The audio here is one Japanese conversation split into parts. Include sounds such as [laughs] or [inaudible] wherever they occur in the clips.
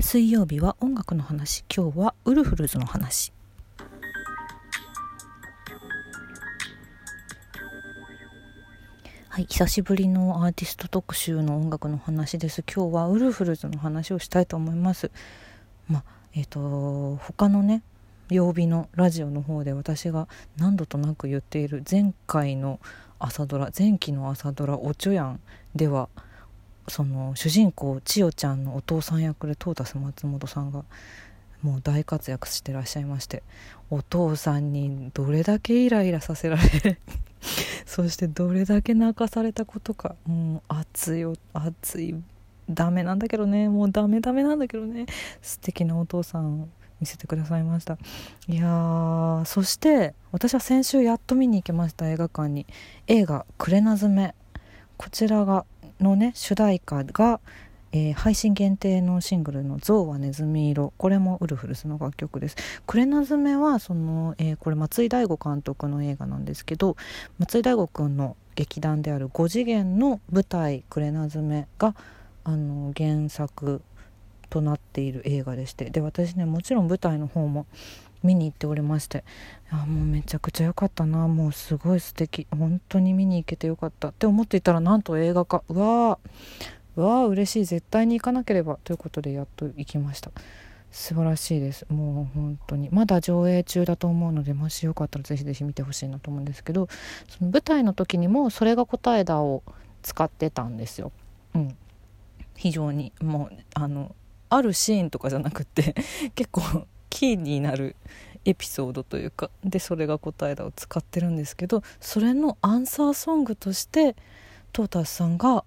水曜日は音楽の話。今日はウルフルズの話。はい久しぶりのアーティスト特集の音楽の話です。今日はウルフルズの話をしたいと思います。まえっ、ー、と他のね曜日のラジオの方で私が何度となく言っている前回の朝ドラ前期の朝ドラ「おちょやん」ではその主人公千代ちゃんのお父さん役でトータス松本さんがもう大活躍してらっしゃいましてお父さんにどれだけイライラさせられ [laughs] そしてどれだけ泣かされたことか？もう熱い熱いダメなんだけどね。もうダメダメなんだけどね。素敵なお父さん見せてくださいました。いやそして私は先週やっと見に行きました映画館に。映画「クレナズメ」こちらがのね主題歌が、えー、配信限定のシングルの「象はネズミ色」これもウルフルスの楽曲です「クレナズメは」その、えー、これ松井大悟監督の映画なんですけど松井大悟君の劇団である5次元の舞台「クレナズメが」あの原作となっている映画でして。で私ねもちろん舞台の方も見に行っておりまして。あもうめちゃくちゃ良かったな。もうすごい素敵。本当に見に行けてよかったって思っていたらなんと映画化。うわー。うわー嬉しい。絶対に行かなければ。ということでやっと行きました。素晴らしいです。もう本当に。まだ上映中だと思うのでもしよかったらぜひぜひ見てほしいなと思うんですけどその舞台の時にもそれが答えだを使ってたんですよ。うん。非常に。もうあのあるシーンとかじゃなくて [laughs] 結構キーになるエピソードというかでそれが答えだを使ってるんですけどそれのアンサーソングとしてトータスさんが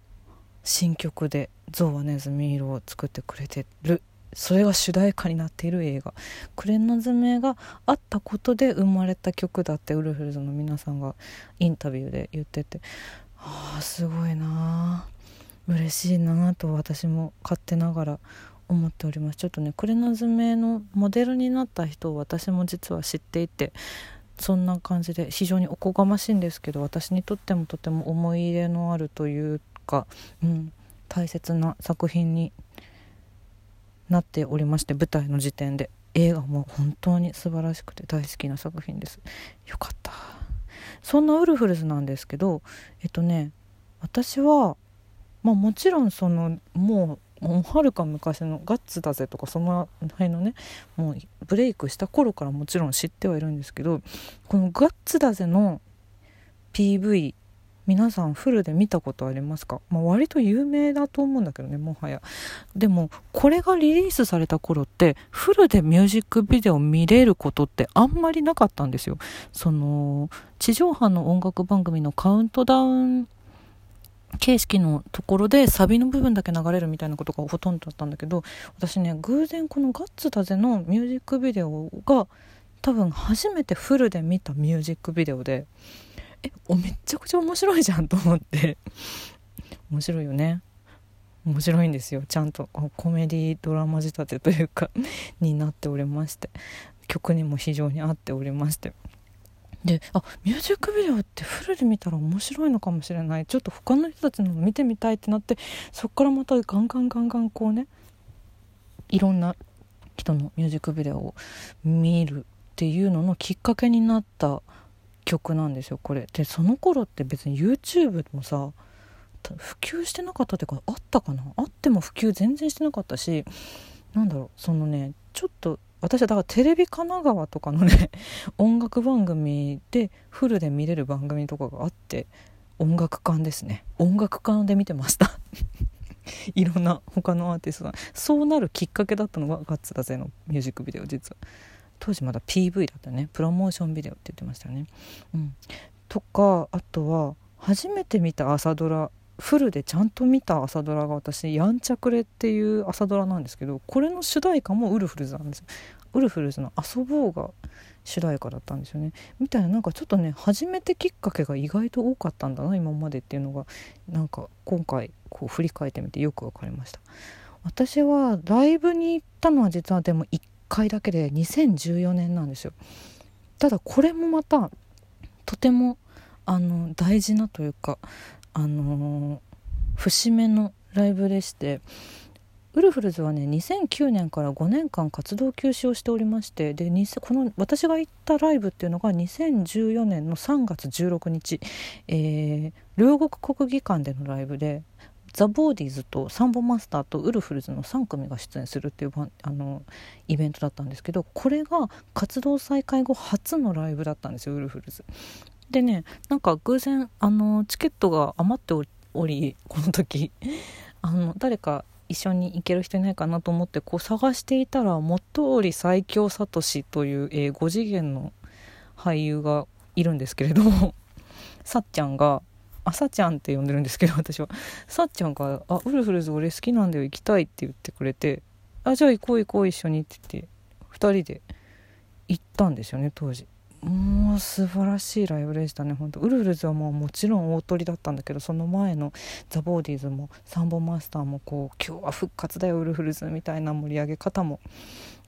新曲で「ゾウはネズミ色」を作ってくれてる。それが主題歌になっている映画「クレンナズメ」があったことで生まれた曲だってウルフルズの皆さんがインタビューで言ってて。ああすごいな嬉しいなと私も勝手ながら思っております。ちょっとねクレナズメのモデルになった人を私も実は知っていてそんな感じで非常におこがましいんですけど私にとってもとても思い入れのあるというか、うん、大切な作品になっておりまして舞台の時点で。映画も本当に素晴らしくて大好きな作品です。よかった。そんなウルフルズなんですけどえっとね私はまあもちろんそのもうもうはるか昔の「ガッツだぜ」とかその辺のねもうブレイクした頃からもちろん知ってはいるんですけどこの「ガッツだぜ」の PV 皆さんフルで見たことありますか、まあ、割と有名だと思うんだけどねもはや。でもこれがリリースされた頃ってフルでミュージックビデオ見れることってあんまりなかったんですよ。その地上波の音楽番組のカウントダウン形式のところでサビの部分だけ流れるみたいなことがほとんどだったんだけど私ね偶然この「ガッツだぜ」のミュージックビデオが多分初めてフルで見たミュージックビデオでえおめっちゃくちゃ面白いじゃんと思って。面白いよね。面白いんですよ。ちゃんとコメディドラマ仕立てというかになっておりまして。曲にも非常に合っておりまして。であミュージックビデオってフルで見たら面白いのかもしれない。ちょっと他の人たちの見てみたいってなってそっからまたガンガンガンガンこうねいろんな人のミュージックビデオを見るっていうののきっかけになった曲なんですよこれ。でその頃って別に YouTube もさ普及してなかったっていうかあったかな？あっても普及全然してなかったしなんだろうそのねちょっと私はだからテレビ神奈川とかのね [laughs] 音楽番組でフルで見れる番組とかがあって音楽館ですね。音楽館で見てました。[laughs] いろんな他のアーティストさん。そうなるきっかけだったのが「ガッツだぜ」のミュージックビデオ実は。当時まだ PV だったね。プロモーションビデオって言ってましたよね。うん。とかあとは初めて見た朝ドラフルでちゃんと見た朝ドラが私「やんちゃくれ」っていう朝ドラなんですけどこれの主題歌もウルフルズなんですウルフルズの「遊ぼう」が主題歌だったんですよね。みたいななんかちょっとね初めてきっかけが意外と多かったんだな今までっていうのがなんか今回こう振り返ってみてよく分かりました。私はライブに行ったのは実はでも1回だけで2014年なんですよ。ただこれもまたとてもあの大事なというかあのー、節目のライブでしてウルフルズはね2009年から5年間活動休止をしておりましてでこの私が行ったライブっていうのが2014年の3月16日、えー、両国国技館でのライブでザ・ボーディーズとサンボマスターとウルフルズの3組が出演するっていうあのイベントだったんですけどこれが活動再開後初のライブだったんですよウルフルズ。でねなんか偶然あのチケットが余っておりこの時。[laughs] あの誰か一緒に行ける人いないかなと思ってこう探していたら元織最強聡という、えー、5次元の俳優がいるんですけれども [laughs] さっちゃんがあさちゃんって呼んでるんですけど私は。さっちゃんが「あウルフルズ俺好きなんだよ行きたい」って言ってくれて「あじゃあ行こう行こう一緒に」って言って2人で行ったんですよね当時。もう素晴らしいライブでしたね本当。ウルフルズはもうもちろん大トリだったんだけどその前のザ・ボーディーズもサンボマスターもこう今日は復活だよウルフルズみたいな盛り上げ方も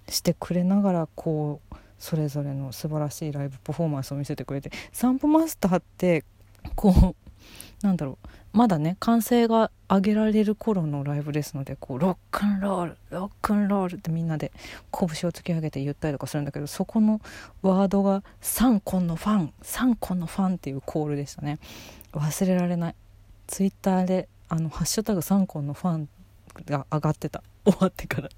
してくれながらこうそれぞれの素晴らしいライブパフォーマンスを見せてくれてサンボマスターってこうなんだろう。まだね歓声が上げられる頃のライブですのでこうロックンロールロックンロールってみんなで拳を突き上げて言ったりとかするんだけどそこのワードが「サンコンのファンサンコンのファン」っていうコールでしたね。忘れられない。ツイッターであの「ハッシュタグサンコンのファン」が上がってた。終わってから。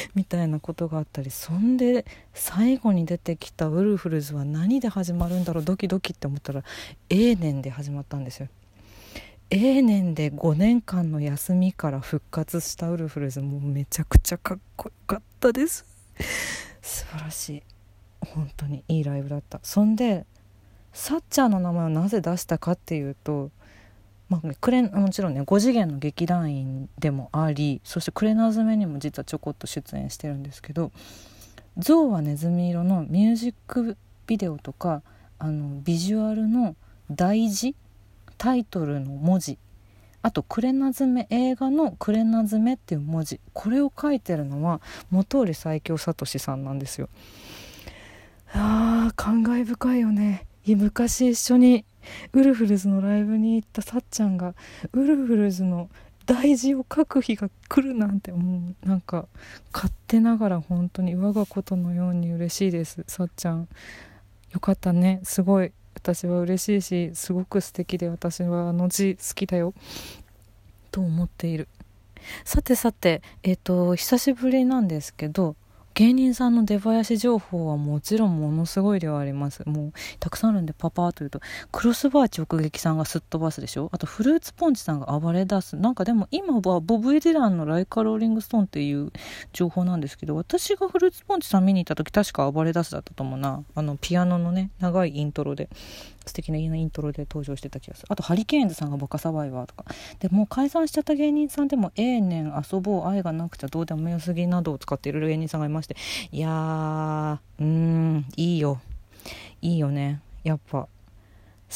[laughs] みたいなことがあったりそんで最後に出てきたウルフルズは何で始まるんだろうドキドキって思ったら A 年で始まったんですよ。A 年で5年間の休みから復活したウルフルズもうめちゃくちゃかっこよかったです。素晴らしい。本当にいいライブだった。そんでサッチャーの名前をなぜ出したかっていうとまあ、クレもちろんね5次元の劇団員でもありそして「クレナズメ」にも実はちょこっと出演してるんですけど「象はネズミ色」のミュージックビデオとかあのビジュアルの大事タイトルの文字あと「クレナズメ」映画の「クレナズメ」っていう文字これを書いてるのは本居最強聡さんなんですよ。あー感慨深いよね昔一緒にウルフルズのライブに行ったさっちゃんがウルフルズの大事を書く日が来るなんてもう。なんか勝手ながら本当に我がことのように嬉しいです。さっちゃんよかったね。すごい。私は嬉しいしすごく素敵で私はあの字好きだよ。と思っている。さてさてえっ、ー、と久しぶりなんですけど芸人さんの出囃子情報はもちろんものすごい量あります。もうたくさんあるんでパパーというとクロスバー直撃さんがすっ飛ばすでしょ？あとフルーツポンチさんが暴れ出す。なんかでも今はボブ・エディランのライカ・ローリング・ストーンっていう情報なんですけど私がフルーツポンチさん見に行った時確か暴れ出すだったと思うな。あのピアノのね長いイントロで。素敵なイントロで登場してた気がする。あとハリケーンズさんがバカサバイバーとか。でもう解散しちゃった芸人さんでも「ええねん遊ぼう愛がなくちゃどうでもよすぎ」などを使っている芸人さんがいまして。いやーうんいいよ。いいよね。やっぱ好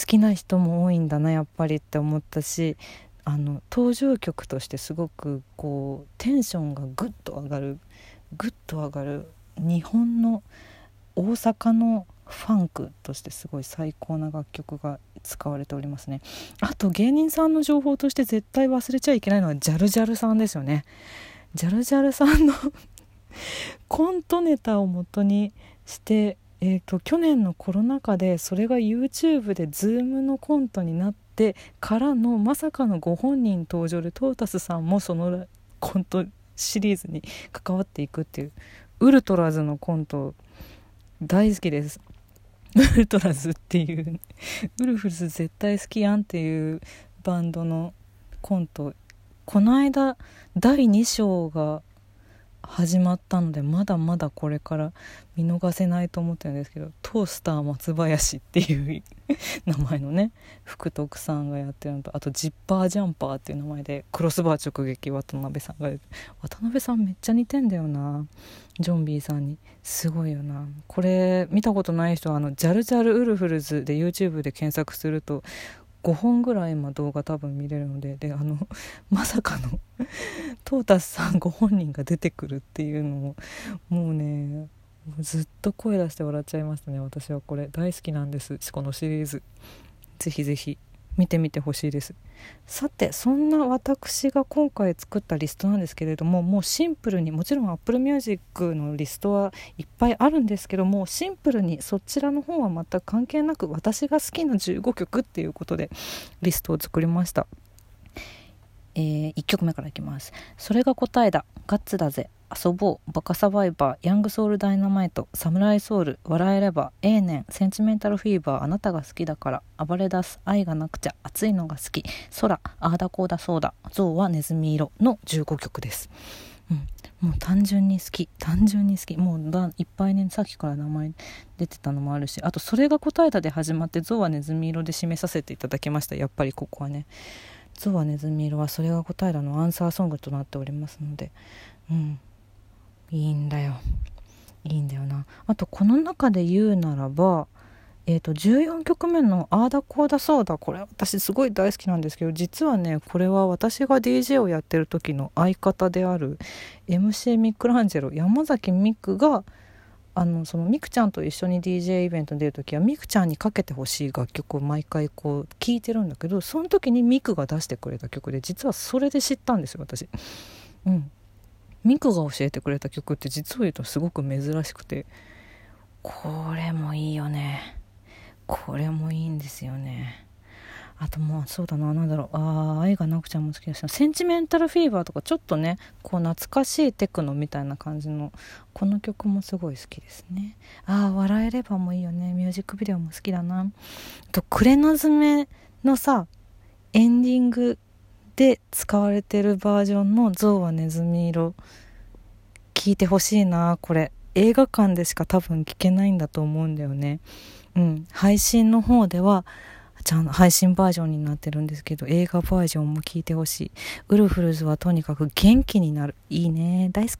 きな人も多いんだなやっぱりって思ったしあの登場曲としてすごくこうテンションがグッと上がるグッと上がる日本の大阪のファンクとしてすごい最高な楽曲が使われておりますね。あと芸人さんの情報として絶対忘れちゃいけないのはジャルジャルさんですよね。ジャルジャルさんの [laughs] コントネタを元にしてえーと、去年のコロナ禍でそれが YouTube で Zoom のコントになってからのまさかのご本人登場でトータスさんもそのコントシリーズに関わっていくっていうウルトラズのコント大好きです。ウルトラズっていうウルフルズ絶対好きやんっていうバンドのコント。この間第2章が始まったのでまだまだこれから見逃せないと思ってるんですけどトースター松林っていう名前のね福徳さんがやってるのとあとジッパージャンパーっていう名前でクロスバー直撃渡辺さんが渡辺さんめっちゃ似てんだよな。ジョンビーさんに。すごいよな。これ見たことない人はあのジャルジャルウルフルズで YouTube で検索すると5本ぐらい今動画多分見れるのでであの [laughs] まさかの [laughs] トータスさんご本人が出てくるっていうのももうねずっと声出して笑っちゃいましたね私はこれ。大好きなんですこのシリーズ。ぜひぜひ。見てみてほしいです。さてそんな私が今回作ったリストなんですけれどももうシンプルにもちろん Apple Music のリストはいっぱいあるんですけどもシンプルにそちらの方は全く関係なく私が好きな15曲っていうことでリストを作りました。えー、1曲目からいきます。それが答えだ。ガッツだぜ。遊ぼうバカサバイバーヤングソウルダイナマイトサムライソウル笑えればええねんセンチメンタルフィーバーあなたが好きだから暴れ出す愛がなくちゃ熱いのが好き空ああだこうだそうだ象はネズミ色の15曲です。うん、もう単純に好き単純に好きもうだいっぱいねさっきから名前出てたのもあるしあとそれが答えたで始まって象はネズミ色で締めさせていただきました。やっぱりここはね。象はネズミ色はそれが答えたのアンサーソングとなっておりますので。うん。いいんだよ。いいんだよな。あとこの中で言うならばえーと、14曲目の「ああだこうだそうだ」これ私すごい大好きなんですけど実はねこれは私が DJ をやってる時の相方である MC ミックランジェロ山崎ミクがあのそのミクちゃんと一緒に DJ イベントに出る時はミクちゃんにかけてほしい楽曲を毎回こう聴いてるんだけどその時にミクが出してくれた曲で実はそれで知ったんですよ私。うん。ミクが教えてくれた曲って実を言うとすごく珍しくて。これもいいよね。これもいいんですよね。あともうそうだな何だろう。ああ愛がなくちゃも好きだしセンチメンタルフィーバーとかちょっとねこう懐かしいテクノみたいな感じのこの曲もすごい好きですね。ああ笑えればもいいよね。ミュージックビデオも好きだな。あとクレナズメのさエンディングで使われてるバージョンの「象はネズミ色」聞いてほしいなこれ。映画館でしか多分聞けないんだと思うんだよね。うん。配信の方ではちゃんと配信バージョンになってるんですけど映画バージョンも聞いてほしい。ウルフルズはとにかく元気になる。いいね。大好き。